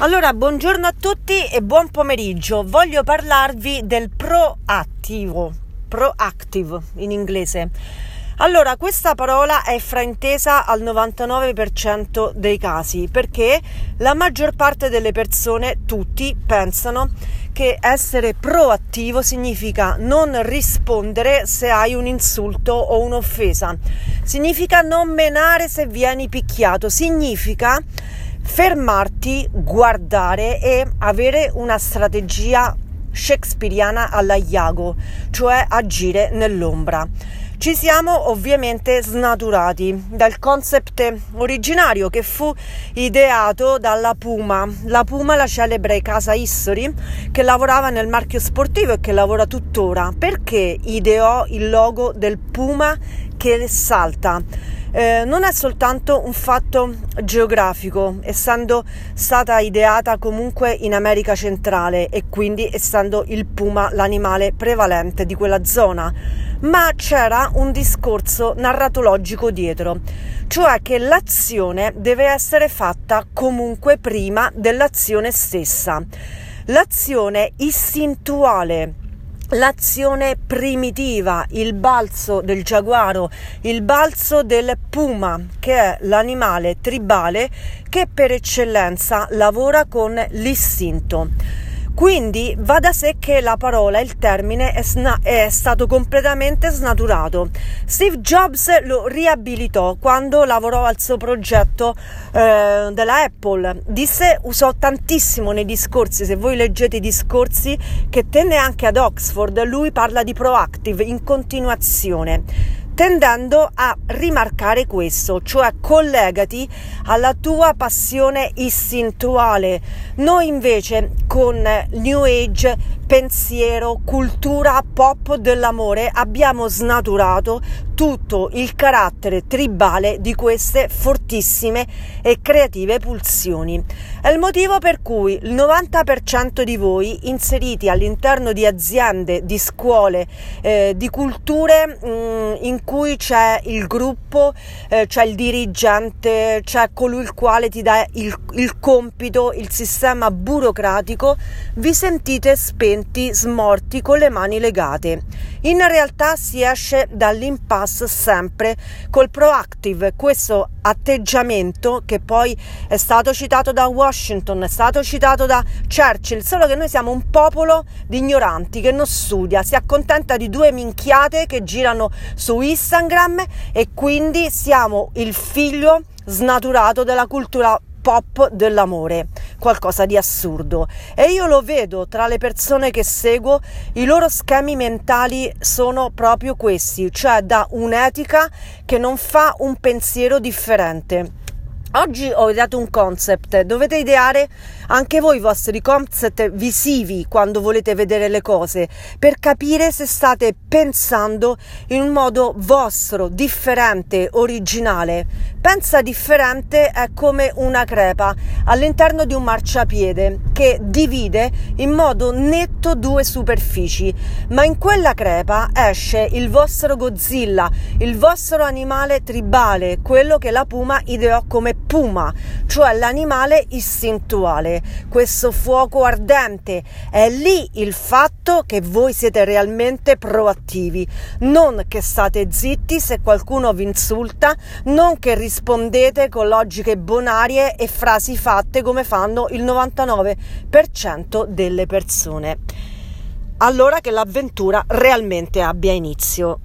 Allora, buongiorno a tutti e buon pomeriggio. Voglio parlarvi del proattivo, proactive in inglese. Allora, questa parola è fraintesa al 99% dei casi perché la maggior parte delle persone, tutti, pensano che essere proattivo significa non rispondere se hai un insulto o un'offesa, significa non menare se vieni picchiato, significa fermarti, guardare e avere una strategia shakespeariana alla Iago, cioè agire nell'ombra. Ci siamo ovviamente snaturati dal concept originario che fu ideato dalla Puma, la Puma la celebre casa History che lavorava nel marchio sportivo e che lavora tuttora. Perché ideò il logo del Puma che salta? Eh, non è soltanto un fatto geografico, essendo stata ideata comunque in America centrale e quindi essendo il puma l'animale prevalente di quella zona, ma c'era un discorso narratologico dietro, cioè che l'azione deve essere fatta comunque prima dell'azione stessa. L'azione istintuale l'azione primitiva, il balzo del giaguaro, il balzo del puma, che è l'animale tribale che per eccellenza lavora con l'istinto. Quindi va da sé che la parola, il termine è, sna- è, stato completamente snaturato. Steve Jobs lo riabilitò quando lavorò al suo progetto eh, della Apple. Disse, usò tantissimo nei discorsi, se voi leggete i discorsi che tenne anche ad Oxford, lui parla di proactive in continuazione tendendo a rimarcare questo, cioè collegati alla tua passione istintuale. Noi invece con New Age pensiero, cultura pop dell'amore abbiamo snaturato tutto il carattere tribale di queste fortissime e creative pulsioni. È il motivo per cui il 90% di voi inseriti all'interno di aziende, di scuole, eh, di culture mh, mm, in cui c'è il gruppo, eh, c'è il dirigente, c'è colui il quale ti dà il, il compito, il sistema burocratico, vi sentite spenti, smorti, con le mani legate. In realtà si esce dall'impasse pass sempre col proactive, questo atteggiamento che poi è stato citato da Washington, è stato citato da Churchill, solo che noi siamo un popolo di ignoranti che non studia, si accontenta di due minchiate che girano su Instagram e quindi siamo il figlio snaturato della cultura pop dell'amore, qualcosa di assurdo. E io lo vedo tra le persone che seguo, i loro schemi mentali sono proprio questi, cioè da un'etica che non fa un pensiero differente. Oggi ho ideato un concept, dovete ideare anche voi i vostri concept visivi quando volete vedere le cose per capire se state pensando in un modo vostro, differente, originale. Pensa differente è come una crepa all'interno di un marciapiede che divide in modo netto due superfici, ma in quella crepa esce il vostro Godzilla, il vostro animale tribale, quello che la puma ideò come puma, cioè l'animale istintuale, questo fuoco ardente. È lì il fatto che voi siete realmente proattivi, non che state zitti se qualcuno vi insulta, non che rispondete con logiche bonarie e frasi fatte come fanno il 99% delle persone. Allora che l'avventura realmente abbia inizio.